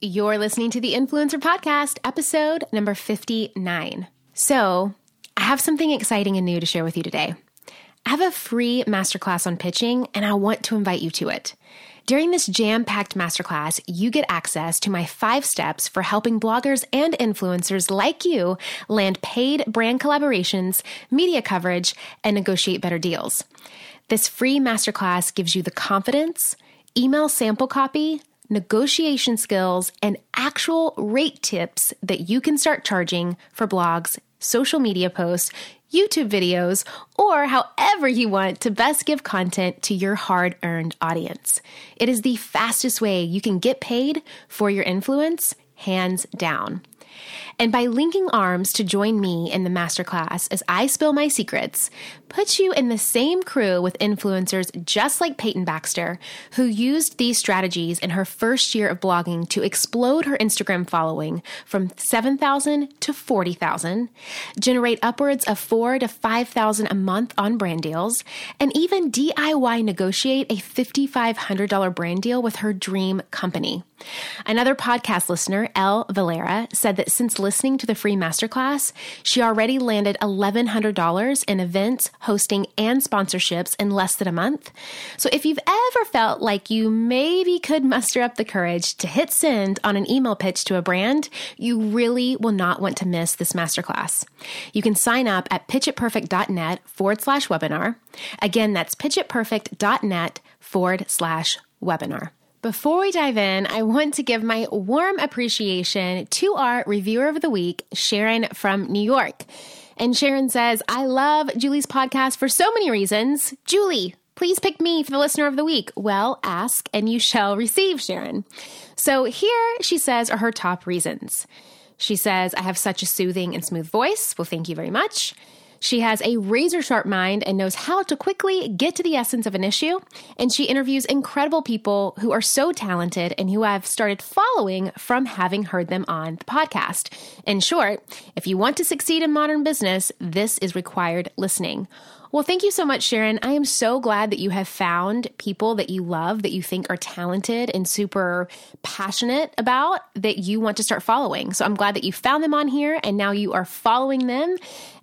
You're listening to the Influencer Podcast, episode number 59. So, I have something exciting and new to share with you today. I have a free masterclass on pitching, and I want to invite you to it. During this jam packed masterclass, you get access to my five steps for helping bloggers and influencers like you land paid brand collaborations, media coverage, and negotiate better deals. This free masterclass gives you the confidence, email sample copy, negotiation skills, and actual rate tips that you can start charging for blogs, social media posts, YouTube videos, or however you want to best give content to your hard earned audience. It is the fastest way you can get paid for your influence, hands down. And by linking arms to join me in the masterclass as I spill my secrets, puts you in the same crew with influencers just like Peyton Baxter, who used these strategies in her first year of blogging to explode her Instagram following from 7,000 to 40,000, generate upwards of 4 to 5,000 a month on brand deals, and even DIY negotiate a $5,500 brand deal with her dream company. Another podcast listener, Elle Valera, said that since listening to the free masterclass, she already landed $1,100 in events, hosting, and sponsorships in less than a month. So if you've ever felt like you maybe could muster up the courage to hit send on an email pitch to a brand, you really will not want to miss this masterclass. You can sign up at pitchitperfect.net forward slash webinar. Again, that's pitchitperfect.net forward slash webinar. Before we dive in, I want to give my warm appreciation to our reviewer of the week, Sharon from New York. And Sharon says, I love Julie's podcast for so many reasons. Julie, please pick me for the listener of the week. Well, ask and you shall receive, Sharon. So here she says are her top reasons. She says, I have such a soothing and smooth voice. Well, thank you very much. She has a razor sharp mind and knows how to quickly get to the essence of an issue. And she interviews incredible people who are so talented and who I've started following from having heard them on the podcast. In short, if you want to succeed in modern business, this is required listening. Well, thank you so much, Sharon. I am so glad that you have found people that you love, that you think are talented and super passionate about, that you want to start following. So I'm glad that you found them on here and now you are following them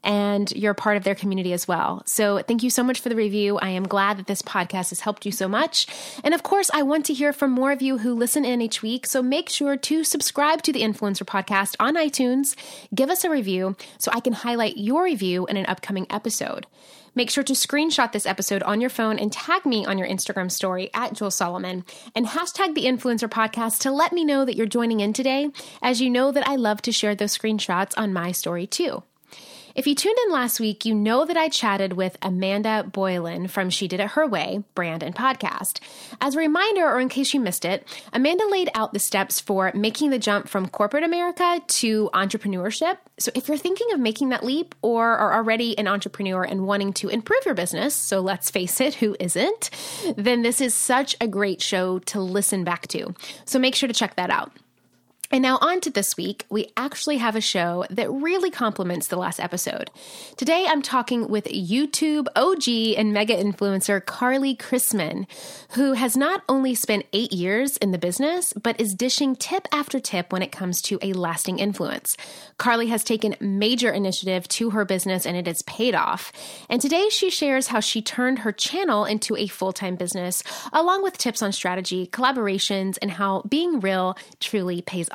and you're part of their community as well. So thank you so much for the review. I am glad that this podcast has helped you so much. And of course, I want to hear from more of you who listen in each week. So make sure to subscribe to the Influencer Podcast on iTunes, give us a review so I can highlight your review in an upcoming episode. Make sure to screenshot this episode on your phone and tag me on your Instagram story at Julie Solomon and hashtag the Influencer Podcast to let me know that you're joining in today, as you know that I love to share those screenshots on my story too. If you tuned in last week, you know that I chatted with Amanda Boleyn from She Did It Her Way brand and podcast. As a reminder, or in case you missed it, Amanda laid out the steps for making the jump from corporate America to entrepreneurship. So if you're thinking of making that leap or are already an entrepreneur and wanting to improve your business, so let's face it, who isn't, then this is such a great show to listen back to. So make sure to check that out. And now, on to this week, we actually have a show that really complements the last episode. Today, I'm talking with YouTube OG and mega influencer Carly Cristman, who has not only spent eight years in the business, but is dishing tip after tip when it comes to a lasting influence. Carly has taken major initiative to her business and it has paid off. And today, she shares how she turned her channel into a full time business, along with tips on strategy, collaborations, and how being real truly pays off.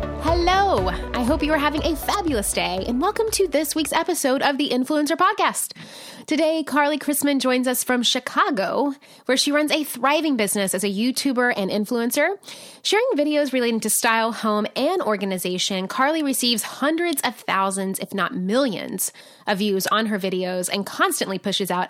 Hello. I hope you are having a fabulous day, and welcome to this week's episode of the Influencer Podcast. Today, Carly Cristman joins us from Chicago, where she runs a thriving business as a YouTuber and influencer. Sharing videos relating to style, home, and organization, Carly receives hundreds of thousands, if not millions, of views on her videos and constantly pushes out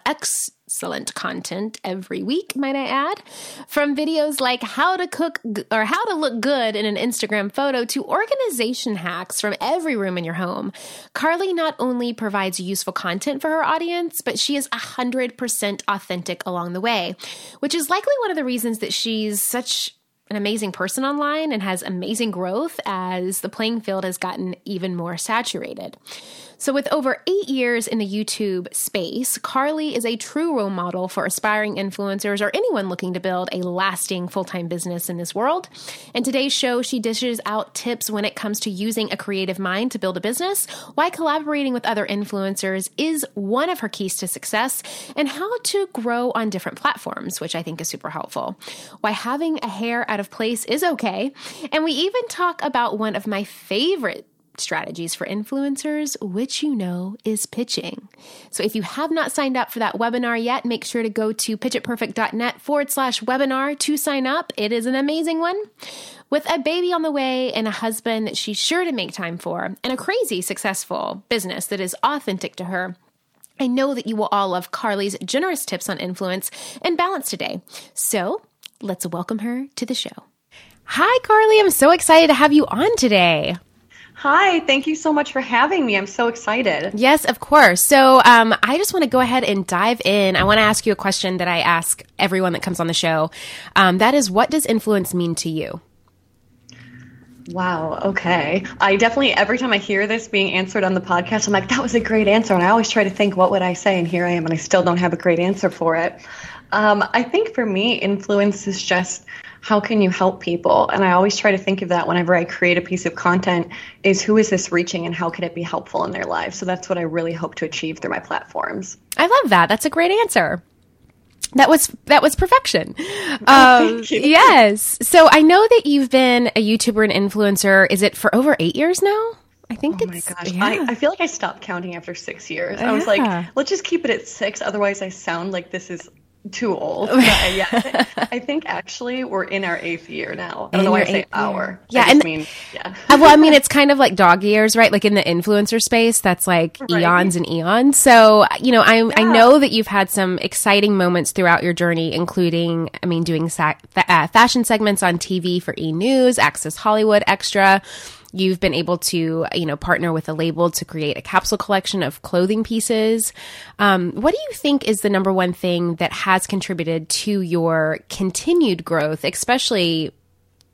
excellent content every week, might I add. From videos like how to cook or how to look good in an Instagram photo to organization hacks from every room in your home. Carly not only provides useful content for her audience, but she is 100% authentic along the way, which is likely one of the reasons that she's such an amazing person online and has amazing growth as the playing field has gotten even more saturated. So, with over eight years in the YouTube space, Carly is a true role model for aspiring influencers or anyone looking to build a lasting full time business in this world. In today's show, she dishes out tips when it comes to using a creative mind to build a business, why collaborating with other influencers is one of her keys to success, and how to grow on different platforms, which I think is super helpful. Why having a hair out of place is okay. And we even talk about one of my favorite strategies for influencers, which you know is pitching. So if you have not signed up for that webinar yet, make sure to go to pitchitperfect.net forward slash webinar to sign up. It is an amazing one. With a baby on the way and a husband that she's sure to make time for, and a crazy successful business that is authentic to her, I know that you will all love Carly's generous tips on influence and balance today. So let's welcome her to the show. Hi, Carly. I'm so excited to have you on today. Hi, thank you so much for having me. I'm so excited. Yes, of course. So, um, I just want to go ahead and dive in. I want to ask you a question that I ask everyone that comes on the show. Um, that is, what does influence mean to you? Wow. Okay. I definitely every time I hear this being answered on the podcast, I'm like, that was a great answer, and I always try to think, what would I say? And here I am, and I still don't have a great answer for it. Um, I think for me, influence is just how can you help people? And I always try to think of that whenever I create a piece of content is who is this reaching and how can it be helpful in their lives? So that's what I really hope to achieve through my platforms. I love that. That's a great answer. That was that was perfection. Oh, um, yes. So I know that you've been a YouTuber and influencer. Is it for over eight years now? I think oh it's. my gosh, yeah. I, I, feel like I stopped counting after six years. I was like, let's just keep it at six. Otherwise, I sound like this is too old. yeah, I think actually we're in our eighth year now. I don't in know why I say our. Yeah, I and mean, yeah. Uh, well, I mean, it's kind of like dog years, right? Like in the influencer space, that's like right. eons and eons. So, you know, I yeah. I know that you've had some exciting moments throughout your journey, including, I mean, doing sa- uh, fashion segments on TV for E News, Access Hollywood Extra You've been able to, you know, partner with a label to create a capsule collection of clothing pieces. Um, what do you think is the number one thing that has contributed to your continued growth, especially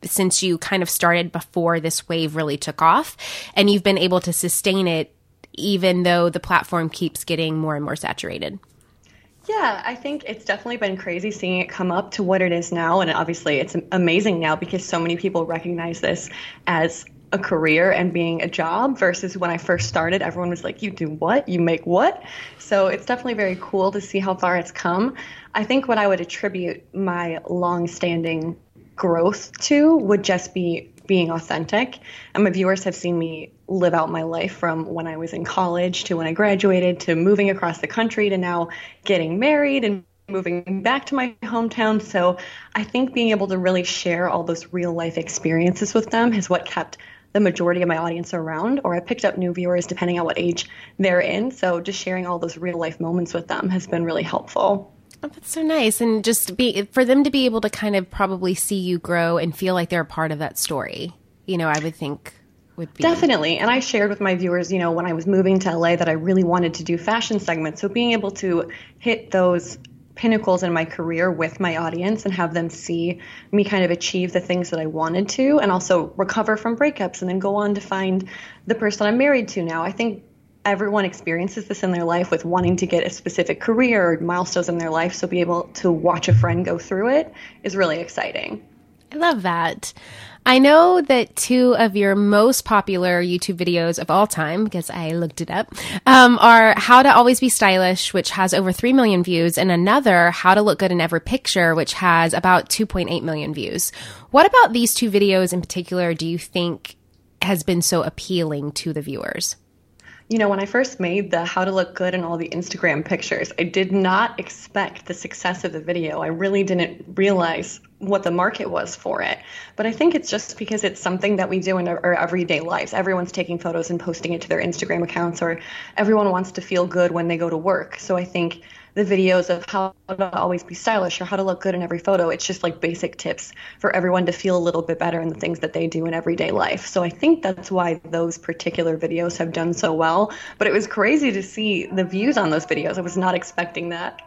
since you kind of started before this wave really took off and you've been able to sustain it even though the platform keeps getting more and more saturated? Yeah, I think it's definitely been crazy seeing it come up to what it is now. And obviously, it's amazing now because so many people recognize this as a career and being a job versus when I first started, everyone was like, You do what? You make what? So it's definitely very cool to see how far it's come. I think what I would attribute my long standing growth to would just be being authentic. And my viewers have seen me live out my life from when I was in college to when I graduated to moving across the country to now getting married and moving back to my hometown. So I think being able to really share all those real life experiences with them is what kept the majority of my audience around, or I picked up new viewers depending on what age they're in. So just sharing all those real life moments with them has been really helpful. Oh, that's so nice. And just be for them to be able to kind of probably see you grow and feel like they're a part of that story. You know, I would think would be Definitely. And I shared with my viewers, you know, when I was moving to LA that I really wanted to do fashion segments. So being able to hit those pinnacles in my career with my audience and have them see me kind of achieve the things that I wanted to and also recover from breakups and then go on to find the person I'm married to now. I think everyone experiences this in their life with wanting to get a specific career or milestones in their life. So be able to watch a friend go through it is really exciting. I love that. I know that two of your most popular YouTube videos of all time, because I looked it up, um, are How to Always Be Stylish, which has over 3 million views, and another, How to Look Good in Every Picture, which has about 2.8 million views. What about these two videos in particular do you think has been so appealing to the viewers? You know, when I first made the how to look good and all the Instagram pictures, I did not expect the success of the video. I really didn't realize what the market was for it. But I think it's just because it's something that we do in our, everyday lives. Everyone's taking photos and posting it to their Instagram accounts, or everyone wants to feel good when they go to work. So I think the videos of how to always be stylish or how to look good in every photo, it's just like basic tips for everyone to feel a little bit better in the things that they do in everyday life. So I think that's why those particular videos have done so well. But it was crazy to see the views on those videos. I was not expecting that.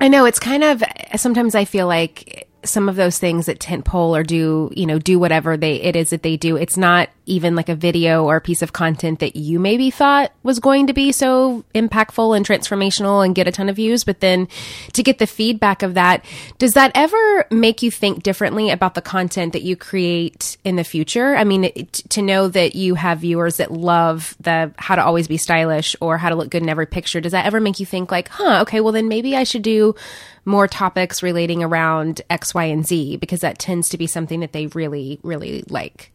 I know it's kind of sometimes I feel like some of those things that tentpole or do you know do whatever they it is that they do. It's not even like a video or a piece of content that you maybe thought was going to be so impactful and transformational and get a ton of views. But then to get the feedback of that does that ever make you think differently about the content that you create in the future? I mean to know that you have viewers that love the how to always be stylish or how to look good in every picture does that ever make you think like huh okay well then maybe i should do more topics relating around X, Y, and Z because that tends to be something that they really, really like.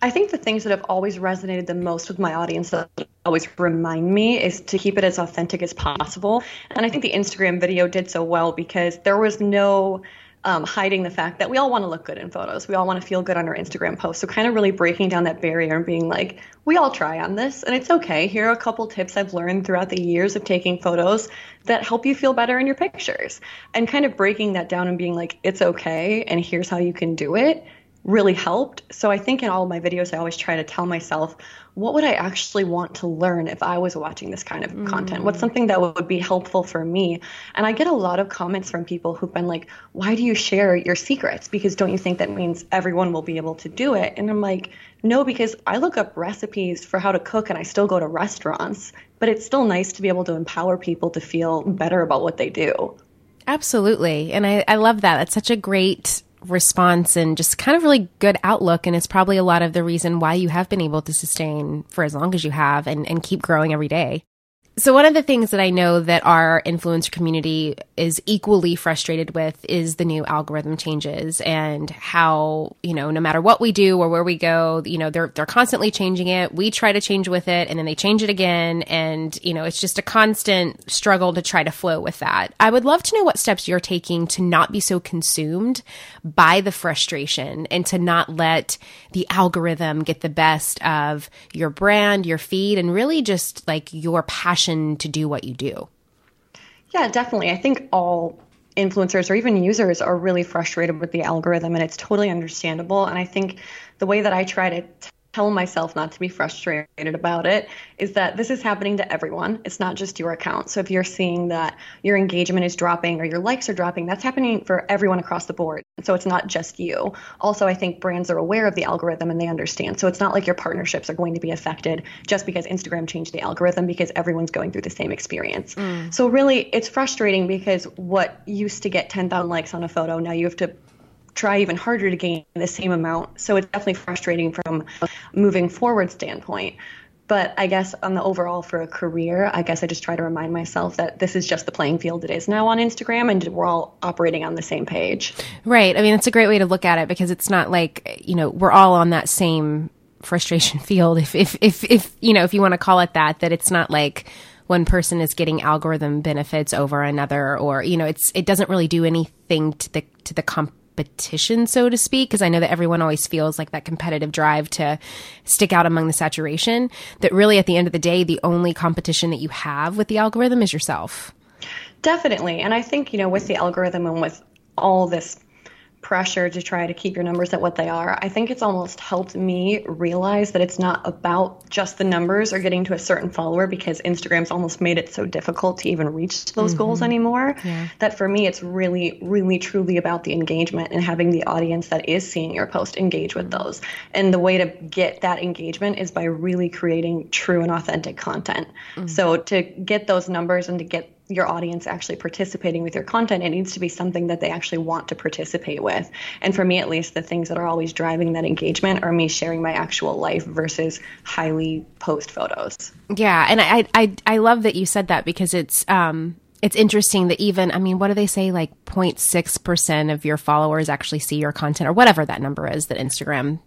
I think the things that have always resonated the most with my audience that always remind me is to keep it as authentic as possible. And I think the Instagram video did so well because there was no um, hiding the fact that we all want to look good in photos. We all want to feel good on our Instagram posts. So, kind of really breaking down that barrier and being like, we all try on this and it's okay. Here are a couple tips I've learned throughout the years of taking photos that help you feel better in your pictures. And kind of breaking that down and being like, it's okay and here's how you can do it really helped. So I think in all my videos, I always try to tell myself, what would I actually want to learn if I was watching this kind of mm. content? What's something that would be helpful for me? And I get a lot of comments from people who've been like, why do you share your secrets? Because don't you think that means everyone will be able to do it? And I'm like, no, because I look up recipes for how to cook and I still go to restaurants, but it's still nice to be able to empower people to feel better about what they do. Absolutely. And I, I love that. That's such a great response and just kind of really good outlook. And it's probably a lot of the reason why you have been able to sustain for as long as you have and, and keep growing every day. So, one of the things that I know that our influencer community is equally frustrated with is the new algorithm changes and how, you know, no matter what we do or where we go, you know, they're, they're constantly changing it. We try to change with it and then they change it again. And, you know, it's just a constant struggle to try to flow with that. I would love to know what steps you're taking to not be so consumed by the frustration and to not let the algorithm get the best of your brand, your feed, and really just like your passion to do what you do. Yeah, definitely. I think all influencers or even users are really frustrated with the algorithm and it's totally understandable and i think the way that i try to tell myself not to be frustrated about it is that this is happening to everyone. It's not just your account. So if you're seeing that your engagement is dropping or your likes are dropping, that's happening for everyone across the board. So it's not just you. Also, I think brands are aware of the algorithm and they understand. So it's not like your partnerships are going to be affected just because Instagram changed the algorithm because everyone's going through the same experience. Mm. So really, it's frustrating because what used to get 10,000 likes on a photo, now you have to try even harder to gain the same amount. So it's definitely frustrating from moving forward standpoint. But I guess on the overall for a career, I guess I just try to remind myself that this is just the playing field it is now on Instagram and we're all operating on the same page. Right. I mean, it's a great way to look at it because it's not like, you know, we're all on that same frustration field if if if, if you know, if you want to call it that, that it's not like one person is getting algorithm benefits over another or you know it's it doesn't really do anything to the to the comp competition, so to speak, because I know that everyone always feels like that competitive drive to stick out among the saturation. That really, at the end of the day, the only competition that you have with the algorithm is yourself. Definitely. And I think, you know, with the algorithm and with all this pressure to try to keep your numbers at what they are. I think it's almost helped me realize that it's not about just the numbers or getting to a certain follower because Instagram's almost made it so difficult to even reach those mm-hmm. goals anymore. Yeah. That for me, it's really, really, truly about the engagement and having the audience that is seeing your post engage with those. And the way to get that engagement is by really creating true and authentic content. Mm-hmm. So to get those numbers and to get your audience actually participating with your content, it needs to be something that they actually want to participate with. And for me, at least, the things that are always driving that engagement are me sharing my actual life versus highly post photos. Yeah, and I I I love that you said that because it's um it's interesting that even, I mean, what do they say? Like 0.6% of your followers actually see your content or whatever that number is that Instagram,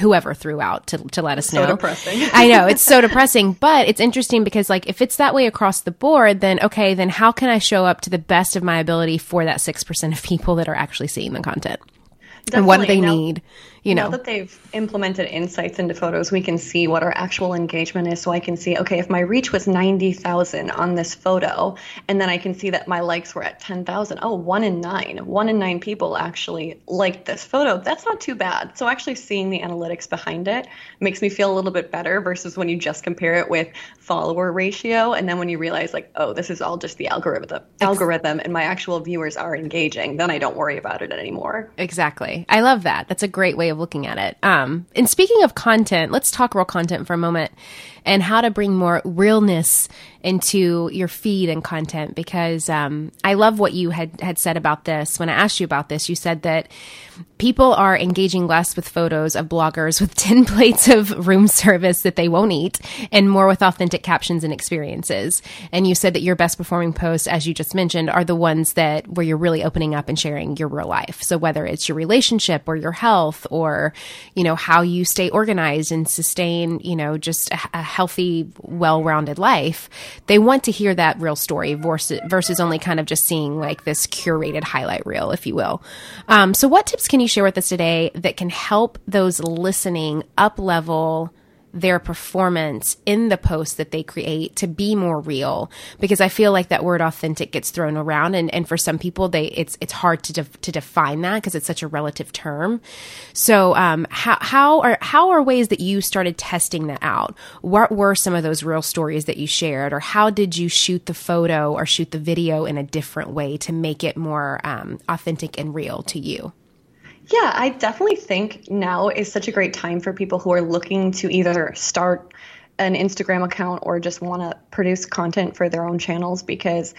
whoever threw out to, to let us so know. depressing. I know it's so depressing, but it's interesting because like if it's that way across the board, then okay, then how can I show up to the best of my ability for that 6% of people that are actually seeing the content? Definitely. And what do they now, need? You know, now that they've implemented insights into photos, we can see what our actual engagement is. So I can see, okay, if my reach was 90,000 on this photo, and then I can see that my likes were at 10,000, oh, one in nine, one in nine people actually liked this photo. That's not too bad. So actually seeing the analytics behind it makes me feel a little bit better versus when you just compare it with follower ratio. And then when you realize, like, oh, this is all just the algorithm, algorithm, and my actual viewers are engaging, then I don't worry about it anymore. Exactly. I love that. That's a great way of looking at it. Um, and speaking of content, let's talk real content for a moment and how to bring more realness into your feed and content because um, I love what you had had said about this when I asked you about this. You said that people are engaging less with photos of bloggers with 10 plates of room service that they won't eat and more with authentic captions and experiences. And you said that your best performing posts, as you just mentioned, are the ones that where you're really opening up and sharing your real life. So whether it's your relationship or your health or, you know, how you stay organized and sustain, you know, just a, a healthy, well rounded life, they want to hear that real story versus, versus only kind of just seeing like this curated highlight reel, if you will. Um, so what tips can you share with us today that can help those listening up level their performance in the post that they create to be more real because I feel like that word authentic gets thrown around and, and for some people they it's it's hard to de- to define that because it's such a relative term. So um, how how are how are ways that you started testing that out? What were some of those real stories that you shared or how did you shoot the photo or shoot the video in a different way to make it more um, authentic and real to you? Yeah, I definitely think now is such a great time for people who are looking to either start an Instagram account or just want to produce content for their own channels because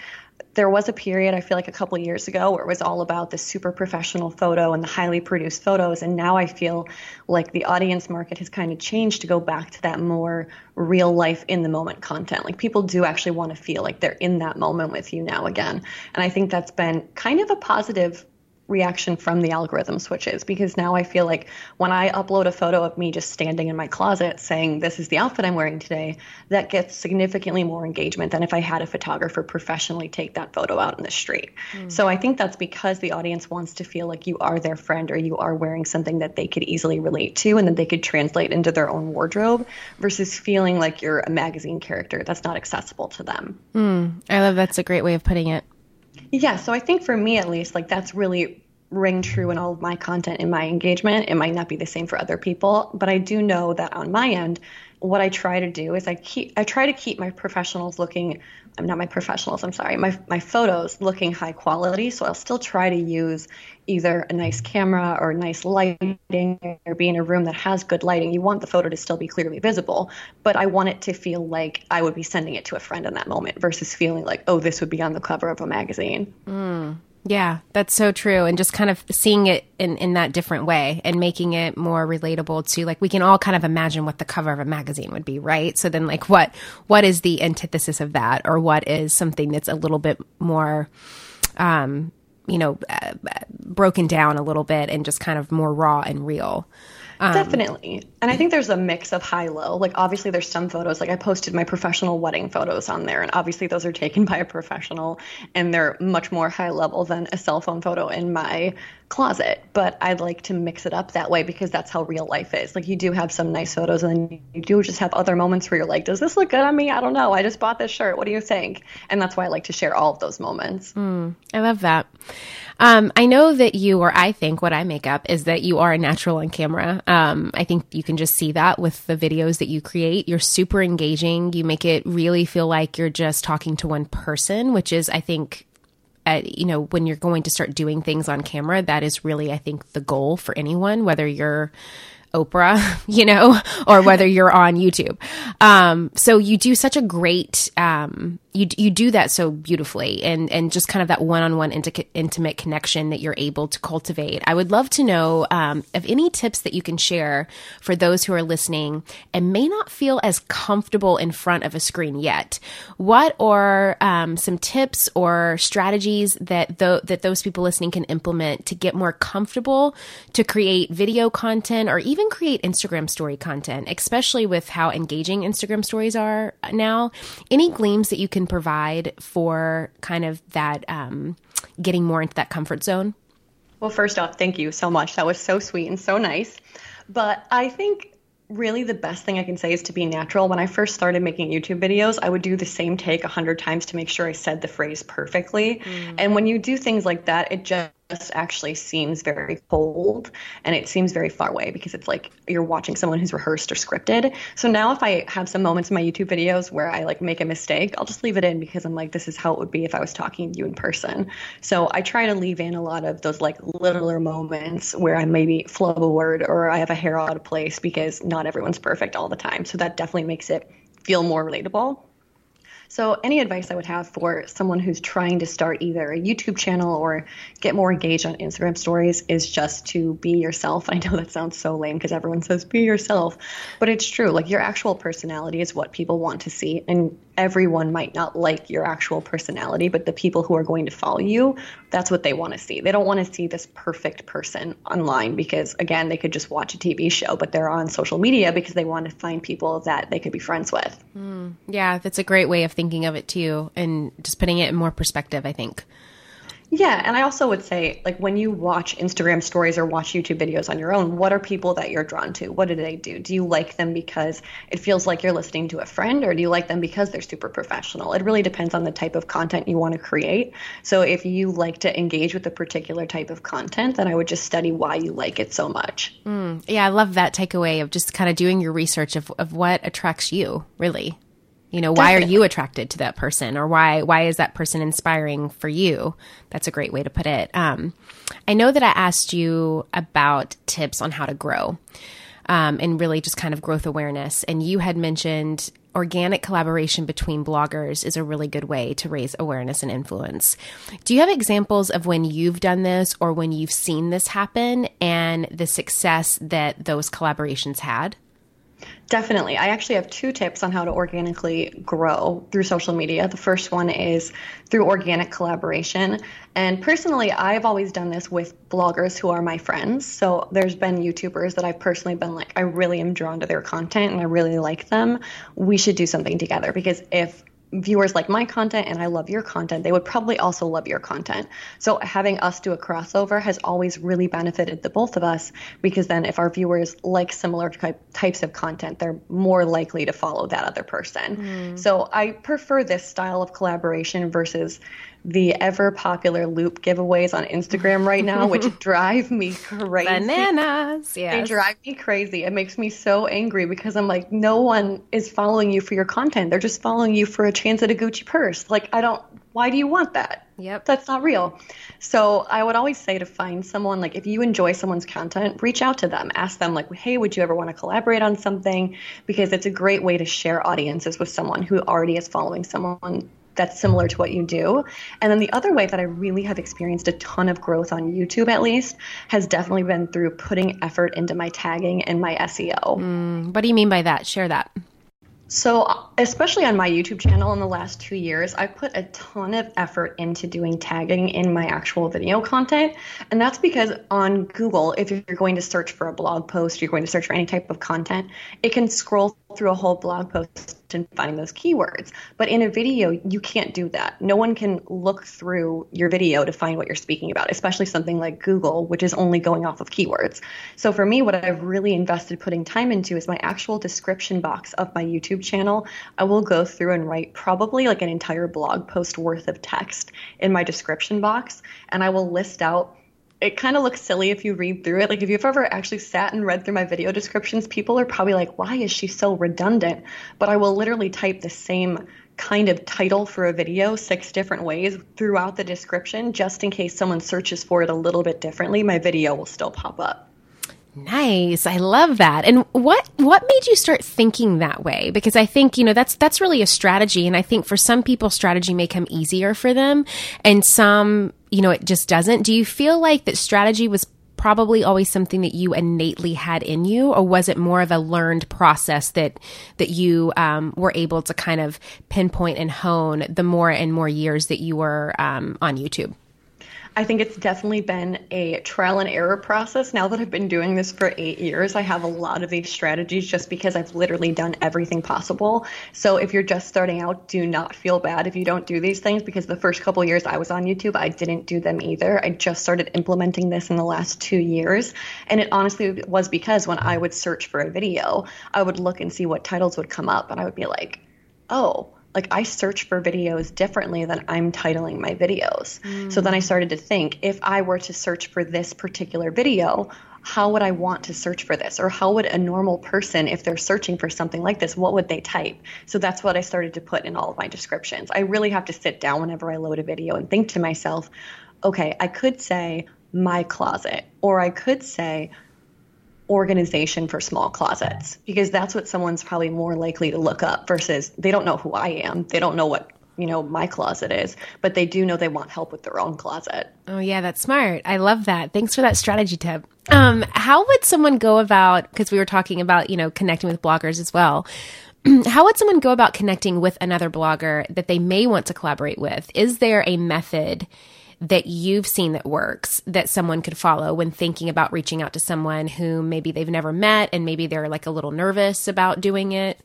there was a period I feel like a couple years ago where it was all about the super professional photo and the highly produced photos and now I feel like the audience market has kind of changed to go back to that more real life in the moment content. Like people do actually want to feel like they're in that moment with you now again. And I think that's been kind of a positive reaction from the algorithm switches because now I feel like when I upload a photo of me just standing in my closet saying this is the outfit I'm wearing today, that gets significantly more engagement than if I had a photographer professionally take that photo out in the street. Mm. So I think that's because the audience wants to feel like you are their friend or you are wearing something that they could easily relate to and that they could translate into their own wardrobe versus feeling like you're a magazine character that's not accessible to them. Mm. I love that's a great way of putting it. Yeah, so I think for me at least, like that's really ring true in all of my content in my engagement. It might not be the same for other people, but I do know that on my end, what I try to do is I keep I try to keep my professionals looking I'm not my professionals, I'm sorry, my my photos looking high quality. So I'll still try to use either a nice camera or nice lighting or be in a room that has good lighting. You want the photo to still be clearly visible, but I want it to feel like I would be sending it to a friend in that moment versus feeling like, oh, this would be on the cover of a magazine. Mm. Yeah, that's so true. And just kind of seeing it in, in that different way and making it more relatable to like we can all kind of imagine what the cover of a magazine would be, right? So then like what what is the antithesis of that or what is something that's a little bit more um you know uh, broken down a little bit and just kind of more raw and real. Um, Definitely. And I think there's a mix of high low. Like, obviously, there's some photos, like I posted my professional wedding photos on there, and obviously, those are taken by a professional and they're much more high level than a cell phone photo in my closet. But I'd like to mix it up that way because that's how real life is. Like, you do have some nice photos, and then you do just have other moments where you're like, does this look good on me? I don't know. I just bought this shirt. What do you think? And that's why I like to share all of those moments. Mm, I love that. Um, I know that you, or I think what I make up is that you are a natural on camera. Um, I think you can just see that with the videos that you create. You're super engaging. You make it really feel like you're just talking to one person, which is, I think, uh, you know, when you're going to start doing things on camera, that is really, I think, the goal for anyone, whether you're Oprah, you know, or whether you're on YouTube. Um, so you do such a great, um, you you do that so beautifully, and and just kind of that one-on-one intimate connection that you're able to cultivate. I would love to know um, of any tips that you can share for those who are listening and may not feel as comfortable in front of a screen yet. What are um, some tips or strategies that th- that those people listening can implement to get more comfortable to create video content or even create Instagram story content, especially with how engaging Instagram stories are now? Any gleams that you can provide for kind of that um, getting more into that comfort zone? Well, first off, thank you so much. That was so sweet and so nice. But I think really the best thing I can say is to be natural. When I first started making YouTube videos, I would do the same take a hundred times to make sure I said the phrase perfectly. Mm. And when you do things like that, it just actually seems very cold and it seems very far away because it's like you're watching someone who's rehearsed or scripted. So now if I have some moments in my YouTube videos where I like make a mistake, I'll just leave it in because I'm like this is how it would be if I was talking to you in person. So I try to leave in a lot of those like littler moments where I maybe flub a word or I have a hair out of place because not everyone's perfect all the time. So that definitely makes it feel more relatable. So, any advice I would have for someone who's trying to start either a YouTube channel or get more engaged on Instagram stories is just to be yourself. I know that sounds so lame because everyone says be yourself, but it's true. Like, your actual personality is what people want to see. And everyone might not like your actual personality, but the people who are going to follow you, that's what they want to see. They don't want to see this perfect person online because, again, they could just watch a TV show, but they're on social media because they want to find people that they could be friends with. Mm, yeah, that's a great way of thinking of it too, and just putting it in more perspective, I think. Yeah, and I also would say, like, when you watch Instagram stories or watch YouTube videos on your own, what are people that you're drawn to? What do they do? Do you like them because it feels like you're listening to a friend, or do you like them because they're super professional? It really depends on the type of content you want to create. So, if you like to engage with a particular type of content, then I would just study why you like it so much. Mm, yeah, I love that takeaway of just kind of doing your research of, of what attracts you, really. You know, why Definitely. are you attracted to that person or why why is that person inspiring for you? That's a great way to put it. Um, I know that I asked you about tips on how to grow. Um, and really just kind of growth awareness. And you had mentioned organic collaboration between bloggers is a really good way to raise awareness and influence. Do you have examples of when you've done this or when you've seen this happen and the success that those collaborations had? Definitely. I actually have two tips on how to organically grow through social media. The first one is through organic collaboration. And personally, I've always done this with bloggers who are my friends. So there's been YouTubers that I've personally been like, I really am drawn to their content and I really like them. We should do something together because if viewers like my content and I love your content, they would probably also love your content. So having us do a crossover has always really benefited the both of us because then if our viewers like similar types of content, they're more likely to follow that other person. Mm. So I prefer this style of collaboration versus the ever popular loop giveaways on Instagram right now, which drive me crazy. Bananas. Yeah. They drive me crazy. It makes me so angry because I'm like, no one is following you for your content. They're just following you for a chance at a Gucci purse. Like, I don't, why do you want that? Yep. That's not real. So I would always say to find someone, like, if you enjoy someone's content, reach out to them. Ask them, like, hey, would you ever want to collaborate on something? Because it's a great way to share audiences with someone who already is following someone that's similar to what you do. And then the other way that I really have experienced a ton of growth on YouTube, at least, has definitely been through putting effort into my tagging and my SEO. Mm, what do you mean by that? Share that. So, especially on my YouTube channel in the last two years, I put a ton of effort into doing tagging in my actual video content. And that's because on Google, if you're going to search for a blog post, you're going to search for any type of content, it can scroll through a whole blog post and find those keywords. But in a video, you can't do that. No one can look through your video to find what you're speaking about, especially something like Google, which is only going off of keywords. So for me, what I've really invested putting time into is my actual description box of my YouTube channel. I will go through and write probably like an entire blog post worth of text in my description box, and I will list out it kind of looks silly if you read through it. Like if you've ever actually sat and read through my video descriptions, people are probably like, why is she so redundant? But I will literally type the same kind of title for a video six different ways throughout the description just in case someone searches for it a little bit differently my video will still pop up Nice. I love that. And what what made you start thinking that way? Because I think, you know, that's that's really a strategy and I think for some people strategy may come easier for them and some, you know, it just doesn't. Do you feel like that strategy was probably always something that you innately had in you or was it more of a learned process that that you um, were able to kind of pinpoint and hone the more and more years that you were um, on youtube I think it's definitely been a trial and error process. Now that I've been doing this for eight years, I have a lot of these strategies just because I've literally done everything possible. So if you're just starting out, do not feel bad if you don't do these things because the first couple years I was on YouTube, I didn't do them either. I just started implementing this in the last two years. And it honestly was because when I would search for a video, I would look and see what titles would come up and I would be like, oh, like I search for videos differently than I'm titling my videos. Mm. So then I started to think if I were to search for this particular video, how would I want to search for this? Or how would a normal person, if they're searching for something like this, what would they type? So that's what I started to put in all of my descriptions. I really have to sit down whenever I load a video and think to myself, okay, I could say my closet, or I could say organization for small closets because that's what someone's probably more likely to look up versus they don't know who I am. They don't know what you know my closet is but they do know they want help with their own closet. Oh yeah that's smart. I love that. Thanks for that strategy tip. Um, how would someone go about because we were talking about you know connecting with bloggers as well. How would someone go about connecting with another blogger that they may want to collaborate with? Is there a method that you've seen that works that someone could follow when thinking about reaching out to someone who maybe they've never met and maybe they're like a little nervous about doing it?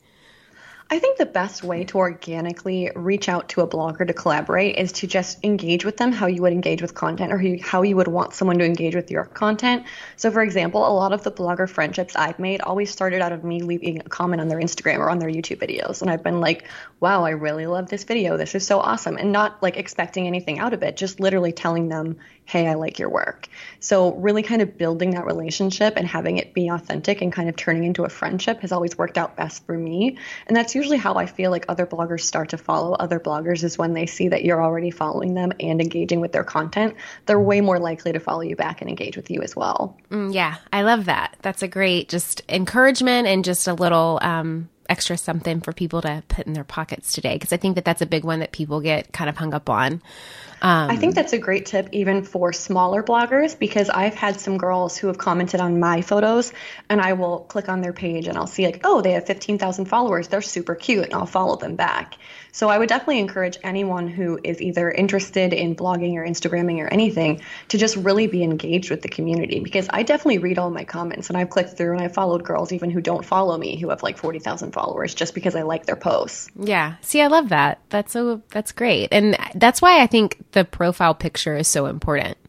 I think the best way to organically reach out to a blogger to collaborate is to just engage with them how you would engage with content or how you would want someone to engage with your content. So, for example, a lot of the blogger friendships I've made always started out of me leaving a comment on their Instagram or on their YouTube videos. And I've been like, wow, I really love this video. This is so awesome. And not like expecting anything out of it, just literally telling them, hey, I like your work. So, really kind of building that relationship and having it be authentic and kind of turning into a friendship has always worked out best for me. And that's usually how I feel like other bloggers start to follow other bloggers is when they see that you're already following them and engaging with their content. They're way more likely to follow you back and engage with you as well. Mm, yeah, I love that. That's a great just encouragement and just a little um, extra something for people to put in their pockets today because I think that that's a big one that people get kind of hung up on. Um, I think that's a great tip even for smaller bloggers because I've had some girls who have commented on my photos and I will click on their page and I'll see like, oh, they have 15,000 followers. They're super cute and I'll follow them back. So I would definitely encourage anyone who is either interested in blogging or Instagramming or anything to just really be engaged with the community because I definitely read all my comments and I've clicked through and I've followed girls even who don't follow me who have like 40,000 followers just because I like their posts. Yeah. See, I love that. That's so that's great. And that's why I think the profile picture is so important oh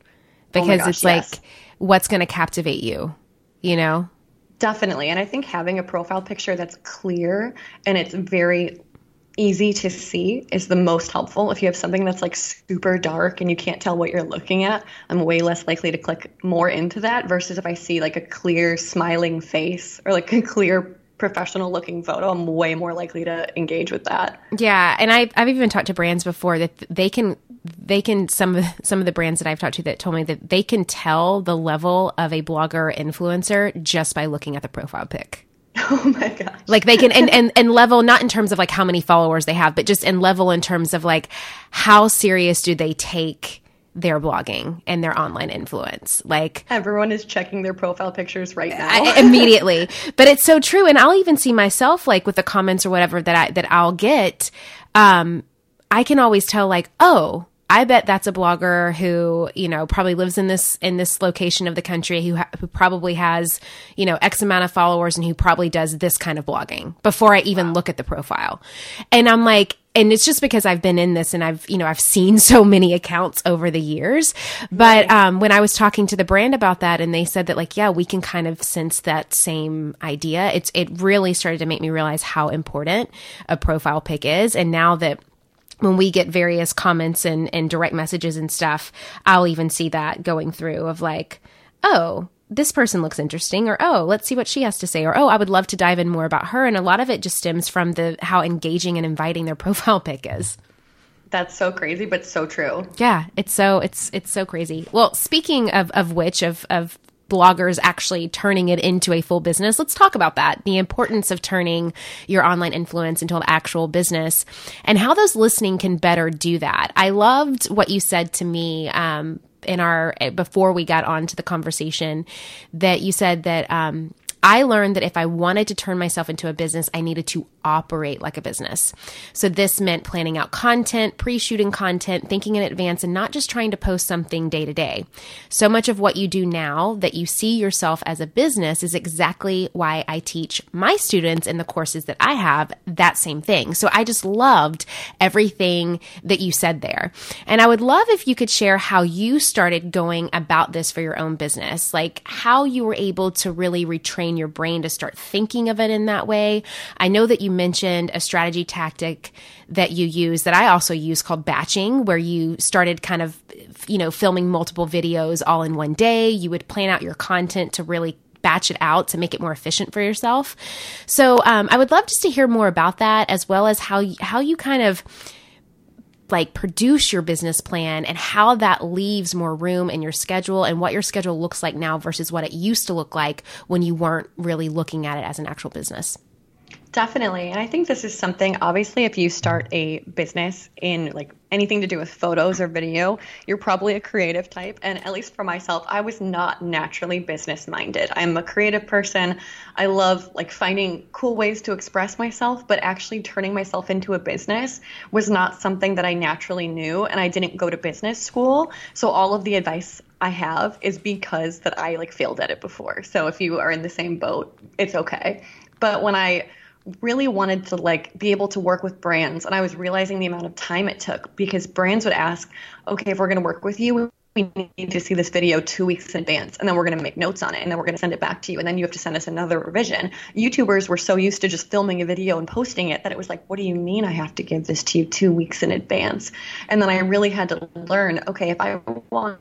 because oh gosh, it's yes. like what's going to captivate you, you know? Definitely. And I think having a profile picture that's clear and it's very easy to see is the most helpful. If you have something that's like super dark and you can't tell what you're looking at, I'm way less likely to click more into that versus if I see like a clear smiling face or like a clear professional looking photo, I'm way more likely to engage with that. Yeah, and I I've even talked to brands before that they can they can some of some of the brands that I've talked to that told me that they can tell the level of a blogger influencer just by looking at the profile pic. Oh my gosh. Like they can and, and and level not in terms of like how many followers they have, but just in level in terms of like how serious do they take their blogging and their online influence. Like everyone is checking their profile pictures right now immediately. But it's so true and I'll even see myself like with the comments or whatever that I that I'll get um I can always tell like, "Oh, I bet that's a blogger who, you know, probably lives in this in this location of the country who ha- who probably has, you know, x amount of followers and who probably does this kind of blogging before I even wow. look at the profile. And I'm like and it's just because I've been in this and I've, you know, I've seen so many accounts over the years. But um, when I was talking to the brand about that and they said that like, yeah, we can kind of sense that same idea. It's it really started to make me realize how important a profile pic is. And now that when we get various comments and, and direct messages and stuff, I'll even see that going through of like, oh, this person looks interesting or oh let's see what she has to say or oh i would love to dive in more about her. And a lot of it just stems from the how engaging and inviting their profile pic is. That's so crazy but so true. Yeah it's so it's it's so crazy. Well speaking of of which of of bloggers actually turning it into a full business. Let's talk about that. The importance of turning your online influence into an actual business and how those listening can better do that. I loved what you said to me, um, in our before we got on to the conversation that you said that um, I learned that if I wanted to turn myself into a business, I needed to operate like a business. So this meant planning out content, pre-shooting content, thinking in advance, and not just trying to post something day to day. So much of what you do now that you see yourself as a business is exactly why I teach my students in the courses that I have that same thing. So I just loved everything that you said there. And I would love if you could share how you started going about this for your own business, like how you were able to really retrain your brain to start thinking of it in that way. I know that you mentioned a strategy tactic that you use that I also use called batching, where you started kind of, you know, filming multiple videos all in one day. You would plan out your content to really batch it out to make it more efficient for yourself. So um, I would love just to hear more about that, as well as how how you kind of like produce your business plan and how that leaves more room in your schedule and what your schedule looks like now versus what it used to look like when you weren't really looking at it as an actual business. Definitely. And I think this is something, obviously, if you start a business in like anything to do with photos or video, you're probably a creative type. And at least for myself, I was not naturally business minded. I'm a creative person. I love like finding cool ways to express myself, but actually turning myself into a business was not something that I naturally knew. And I didn't go to business school. So all of the advice I have is because that I like failed at it before. So if you are in the same boat, it's okay. But when I really wanted to like be able to work with brands and I was realizing the amount of time it took because brands would ask, "Okay, if we're going to work with you, we need to see this video two weeks in advance and then we're going to make notes on it and then we're going to send it back to you and then you have to send us another revision. Youtubers were so used to just filming a video and posting it that it was like what do you mean i have to give this to you two weeks in advance? And then i really had to learn okay if i want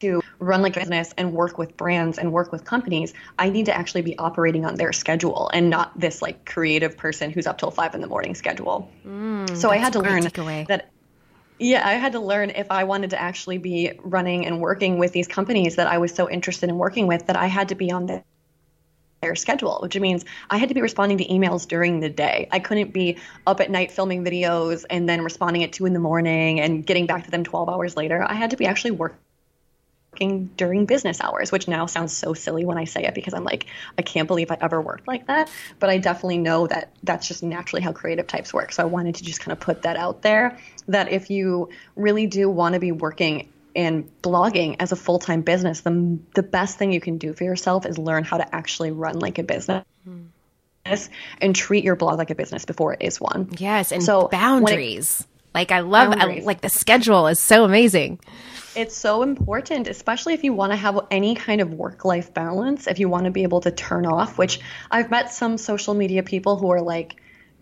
to run like a business and work with brands and work with companies, I need to actually be operating on their schedule and not this like creative person who's up till five in the morning schedule. Mm, so I had to learn that. Yeah, I had to learn if I wanted to actually be running and working with these companies that I was so interested in working with that I had to be on the their schedule, which means I had to be responding to emails during the day. I couldn't be up at night filming videos and then responding at two in the morning and getting back to them 12 hours later. I had to be actually working working during business hours, which now sounds so silly when I say it because I'm like, I can't believe I ever worked like that. But I definitely know that that's just naturally how creative types work. So I wanted to just kind of put that out there that if you really do want to be working and blogging as a full-time business, the the best thing you can do for yourself is learn how to actually run like a business. Mm. And treat your blog like a business before it is one. Yes, and so boundaries. Like I love I, like the schedule is so amazing. It's so important, especially if you want to have any kind of work life balance, if you want to be able to turn off, which I've met some social media people who are like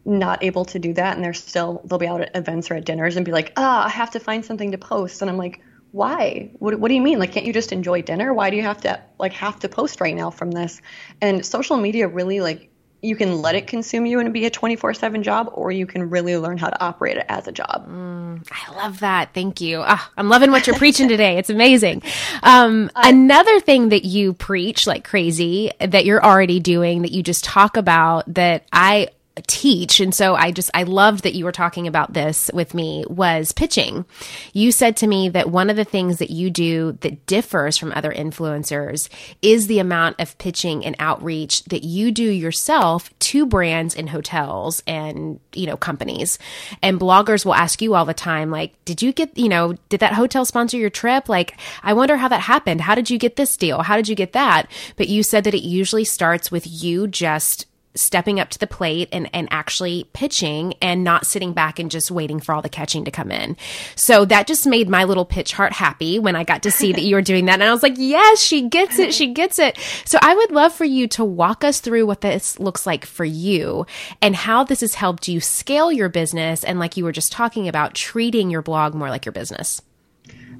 not able to do that and they're still they'll be out at events or at dinners and be like, "Ah, oh, I have to find something to post." And I'm like, why what, what do you mean like can't you just enjoy dinner why do you have to like have to post right now from this and social media really like you can let it consume you and be a 24-7 job or you can really learn how to operate it as a job. Mm, i love that. Thank you. Oh, i'm loving what you're preaching today. It's amazing. Um, another thing that you preach like crazy that you're already doing that you just talk about that i teach. And so I just, I loved that you were talking about this with me was pitching. You said to me that one of the things that you do that differs from other influencers is the amount of pitching and outreach that you do yourself to brands and hotels and, you know, companies. And bloggers will ask you all the time, like, did you get, you know, did that hotel sponsor your trip? Like, I wonder how that happened. How did you get this deal? How did you get that? But you said that it usually starts with you just stepping up to the plate and, and actually pitching and not sitting back and just waiting for all the catching to come in. So that just made my little pitch heart happy when I got to see that you were doing that. And I was like, yes, she gets it. She gets it. So I would love for you to walk us through what this looks like for you and how this has helped you scale your business. And like you were just talking about, treating your blog more like your business.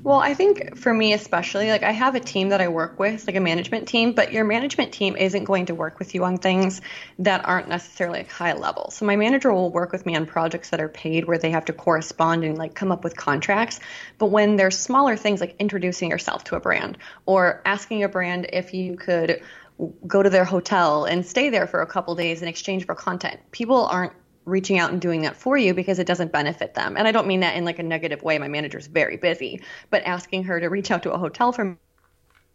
Well, I think for me especially, like I have a team that I work with, like a management team, but your management team isn't going to work with you on things that aren't necessarily like high level. So my manager will work with me on projects that are paid where they have to correspond and like come up with contracts. But when there's smaller things like introducing yourself to a brand or asking a brand if you could go to their hotel and stay there for a couple days in exchange for content, people aren't reaching out and doing that for you because it doesn't benefit them. And I don't mean that in like a negative way. My manager's very busy, but asking her to reach out to a hotel for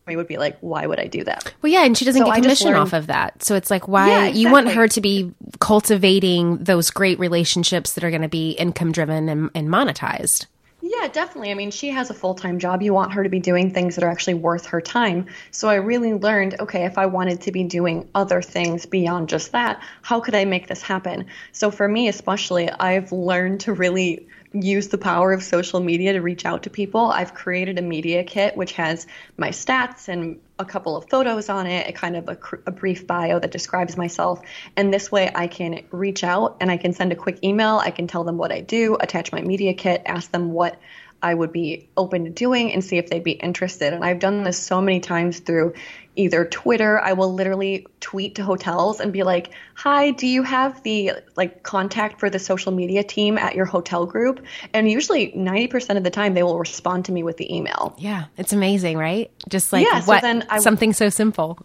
me would be like, why would I do that? Well, yeah, and she doesn't so get commission learned, off of that. So it's like, why yeah, exactly. you want her to be cultivating those great relationships that are going to be income driven and, and monetized. Yeah, definitely. I mean, she has a full time job. You want her to be doing things that are actually worth her time. So I really learned okay, if I wanted to be doing other things beyond just that, how could I make this happen? So for me, especially, I've learned to really use the power of social media to reach out to people. I've created a media kit which has my stats and a couple of photos on it, a kind of a, a, brief bio that describes myself. And this way I can reach out and I can send a quick email. I can tell them what I do, attach my media kit, ask them what I would be open to doing and see if they'd be interested. And I've done this so many times through either Twitter, I will literally tweet to hotels and be like, "Hi, do you have the like contact for the social media team at your hotel group?" And usually 90% of the time they will respond to me with the email. Yeah, it's amazing, right? Just like yeah, what so then I, something so simple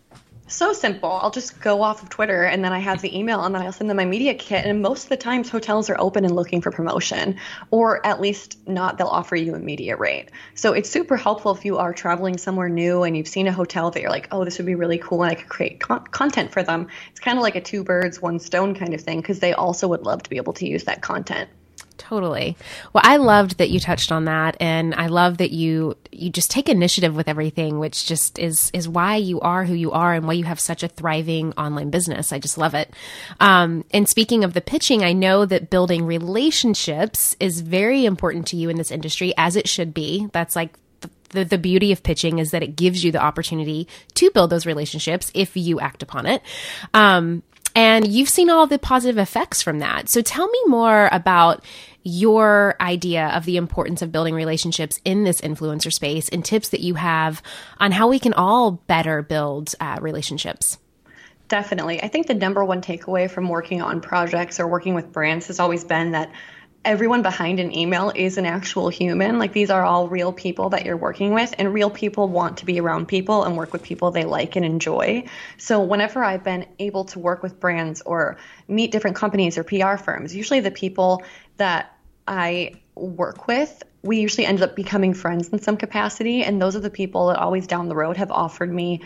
so simple. I'll just go off of Twitter and then I have the email and then I'll send them my media kit. And most of the times, hotels are open and looking for promotion, or at least not, they'll offer you a media rate. So it's super helpful if you are traveling somewhere new and you've seen a hotel that you're like, oh, this would be really cool and I could create con- content for them. It's kind of like a two birds, one stone kind of thing because they also would love to be able to use that content. Totally. Well, I loved that you touched on that and I love that you you just take initiative with everything, which just is is why you are who you are and why you have such a thriving online business. I just love it. Um, and speaking of the pitching, I know that building relationships is very important to you in this industry, as it should be. That's like the, the beauty of pitching is that it gives you the opportunity to build those relationships if you act upon it. Um, and you've seen all the positive effects from that. So tell me more about your idea of the importance of building relationships in this influencer space and tips that you have on how we can all better build uh, relationships. Definitely. I think the number one takeaway from working on projects or working with brands has always been that everyone behind an email is an actual human. Like these are all real people that you're working with, and real people want to be around people and work with people they like and enjoy. So, whenever I've been able to work with brands or meet different companies or PR firms, usually the people that I work with, we usually end up becoming friends in some capacity. And those are the people that always down the road have offered me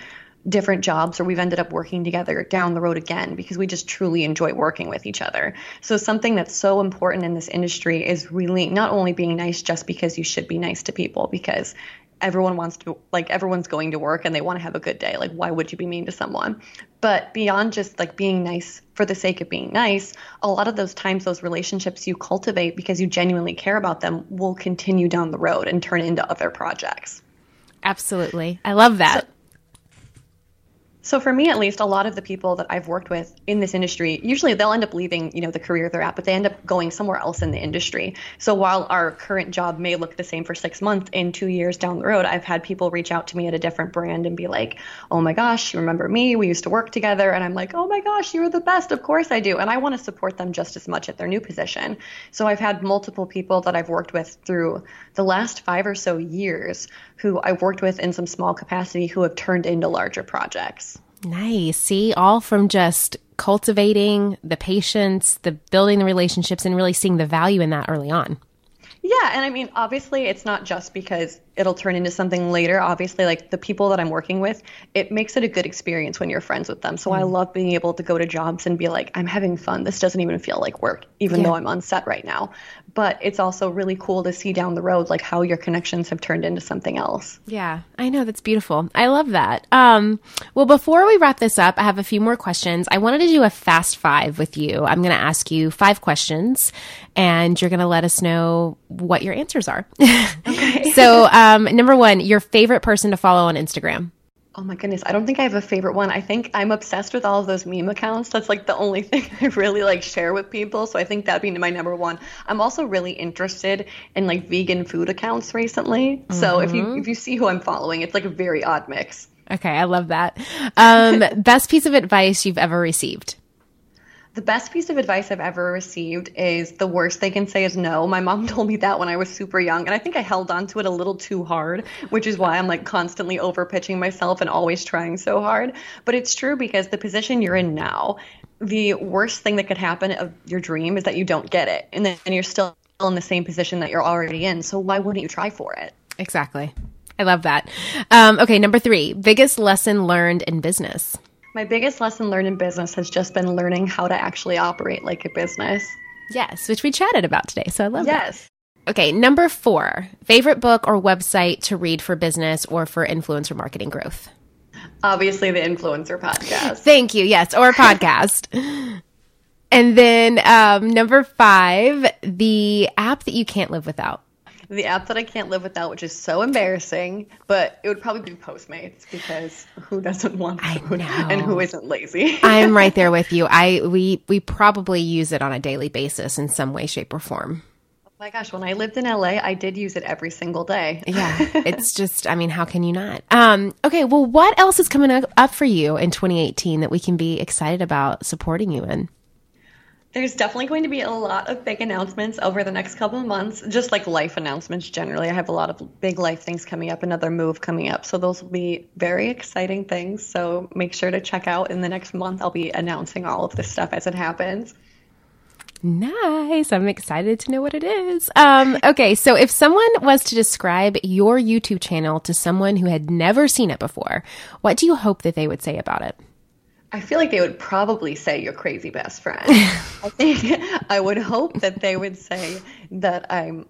different jobs or we've ended up working together down the road again because we just truly enjoy working with each other. So something that's so important in this industry is really not only being nice just because you should be nice to people because everyone wants to like everyone's going to work and they want to have a good day. Like why would you be mean to someone? But beyond just like being nice for the sake of being nice, a lot of those times those relationships you cultivate because you genuinely care about them will continue down the road and turn into other projects. Absolutely. I love that. So, so for me, at least, a lot of the people that I've worked with in this industry, usually they'll end up leaving, you know, the career they're at, but they end up going somewhere else in the industry. So while our current job may look the same for six months, in two years down the road, I've had people reach out to me at a different brand and be like, "Oh my gosh, you remember me? We used to work together." And I'm like, "Oh my gosh, you're the best. Of course I do." And I want to support them just as much at their new position. So I've had multiple people that I've worked with through the last five or so years who I've worked with in some small capacity who have turned into larger projects. Nice. See, all from just cultivating the patience, the building the relationships, and really seeing the value in that early on. Yeah, and I mean, obviously, it's not just because it'll turn into something later. Obviously, like the people that I'm working with, it makes it a good experience when you're friends with them. So mm. I love being able to go to jobs and be like, I'm having fun. This doesn't even feel like work, even yeah. though I'm on set right now but it's also really cool to see down the road like how your connections have turned into something else. Yeah, I know that's beautiful. I love that. Um, well, before we wrap this up, I have a few more questions. I wanted to do a fast five with you. I'm going to ask you five questions, and you're going to let us know what your answers are. Okay. so, um, number one, your favorite person to follow on Instagram. Oh my goodness, I don't think I have a favorite one. I think I'm obsessed with all of those meme accounts. That's like the only thing I really like share with people. So I think that'd be my number one. I'm also really interested in like vegan food accounts recently. Mm-hmm. So if you if you see who I'm following, it's like a very odd mix. Okay, I love that. Um, best piece of advice you've ever received? The best piece of advice I've ever received is the worst they can say is no. My mom told me that when I was super young, and I think I held on to it a little too hard, which is why I'm like constantly over pitching myself and always trying so hard. But it's true because the position you're in now, the worst thing that could happen of your dream is that you don't get it, and then you're still in the same position that you're already in. So why wouldn't you try for it? Exactly. I love that. Um, okay, number three, biggest lesson learned in business. My biggest lesson learned in business has just been learning how to actually operate like a business. Yes, which we chatted about today. So I love it. yes. that. Okay, number four, favorite book or website to read for business or for influencer marketing growth? Obviously, the influencer podcast. Thank you. Yes, or podcast. and then um, number five, the app that you can't live without the app that I can't live without, which is so embarrassing, but it would probably be Postmates because who doesn't want food and who isn't lazy? I'm right there with you. I we we probably use it on a daily basis in some way, shape, or form. Oh my gosh, when I lived in LA, I did use it every single day. yeah, it's just, I mean, how can you not? Um, okay, well, what else is coming up for you in 2018 that we can be excited about supporting you in? There's definitely going to be a lot of big announcements over the next couple of months, just like life announcements generally. I have a lot of big life things coming up, another move coming up. So those will be very exciting things. So make sure to check out in the next month. I'll be announcing all of this stuff as it happens. Nice. I'm excited to know what it is. Um, okay, so if someone was to describe your YouTube channel to someone who had never seen it before, what do you hope that they would say about it? I feel like they would probably say your crazy best friend. I think I would hope that they would say that I'm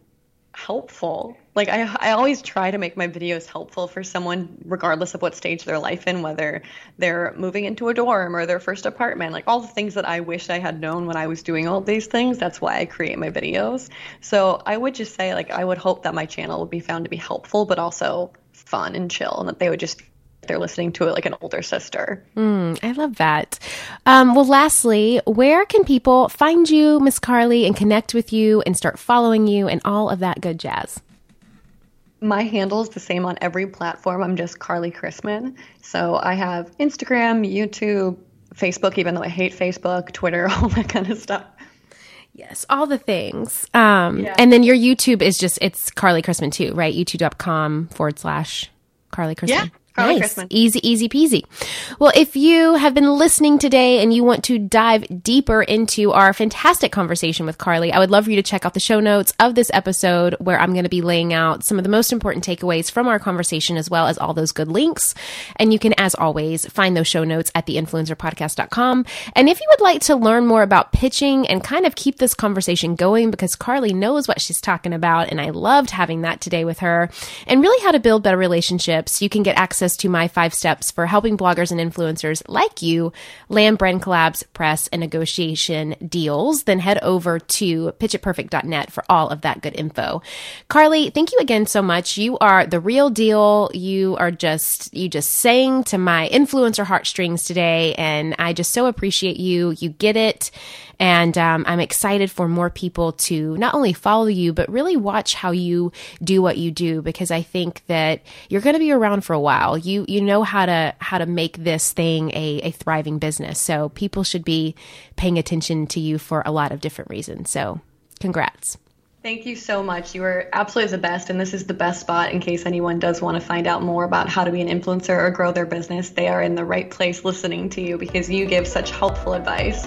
helpful. Like I I always try to make my videos helpful for someone regardless of what stage their life in, whether they're moving into a dorm or their first apartment, like all the things that I wish I had known when I was doing all these things. That's why I create my videos. So I would just say like I would hope that my channel would be found to be helpful but also fun and chill and that they would just they're listening to it like an older sister. Mm, I love that. Um, well, lastly, where can people find you, Miss Carly, and connect with you and start following you and all of that good jazz? My handle is the same on every platform. I'm just Carly Cristman. So I have Instagram, YouTube, Facebook, even though I hate Facebook, Twitter, all that kind of stuff. Yes, all the things. Um, yeah. And then your YouTube is just, it's Carly Cristman too, right? YouTube.com forward slash Carly Cristman. Yeah. Nice. Easy, easy peasy. Well, if you have been listening today and you want to dive deeper into our fantastic conversation with Carly, I would love for you to check out the show notes of this episode where I'm going to be laying out some of the most important takeaways from our conversation as well as all those good links. And you can, as always, find those show notes at theinfluencerpodcast.com. And if you would like to learn more about pitching and kind of keep this conversation going because Carly knows what she's talking about and I loved having that today with her and really how to build better relationships, you can get access access to my five steps for helping bloggers and influencers like you land brand collabs, press, and negotiation deals, then head over to pitchitperfect.net for all of that good info. Carly, thank you again so much. You are the real deal. You are just, you just sang to my influencer heartstrings today, and I just so appreciate you. You get it. And um, I'm excited for more people to not only follow you, but really watch how you do what you do, because I think that you're going to be around for a while. You you know how to how to make this thing a, a thriving business. So people should be paying attention to you for a lot of different reasons. So congrats. Thank you so much. You are absolutely the best, and this is the best spot in case anyone does want to find out more about how to be an influencer or grow their business. They are in the right place listening to you because you give such helpful advice.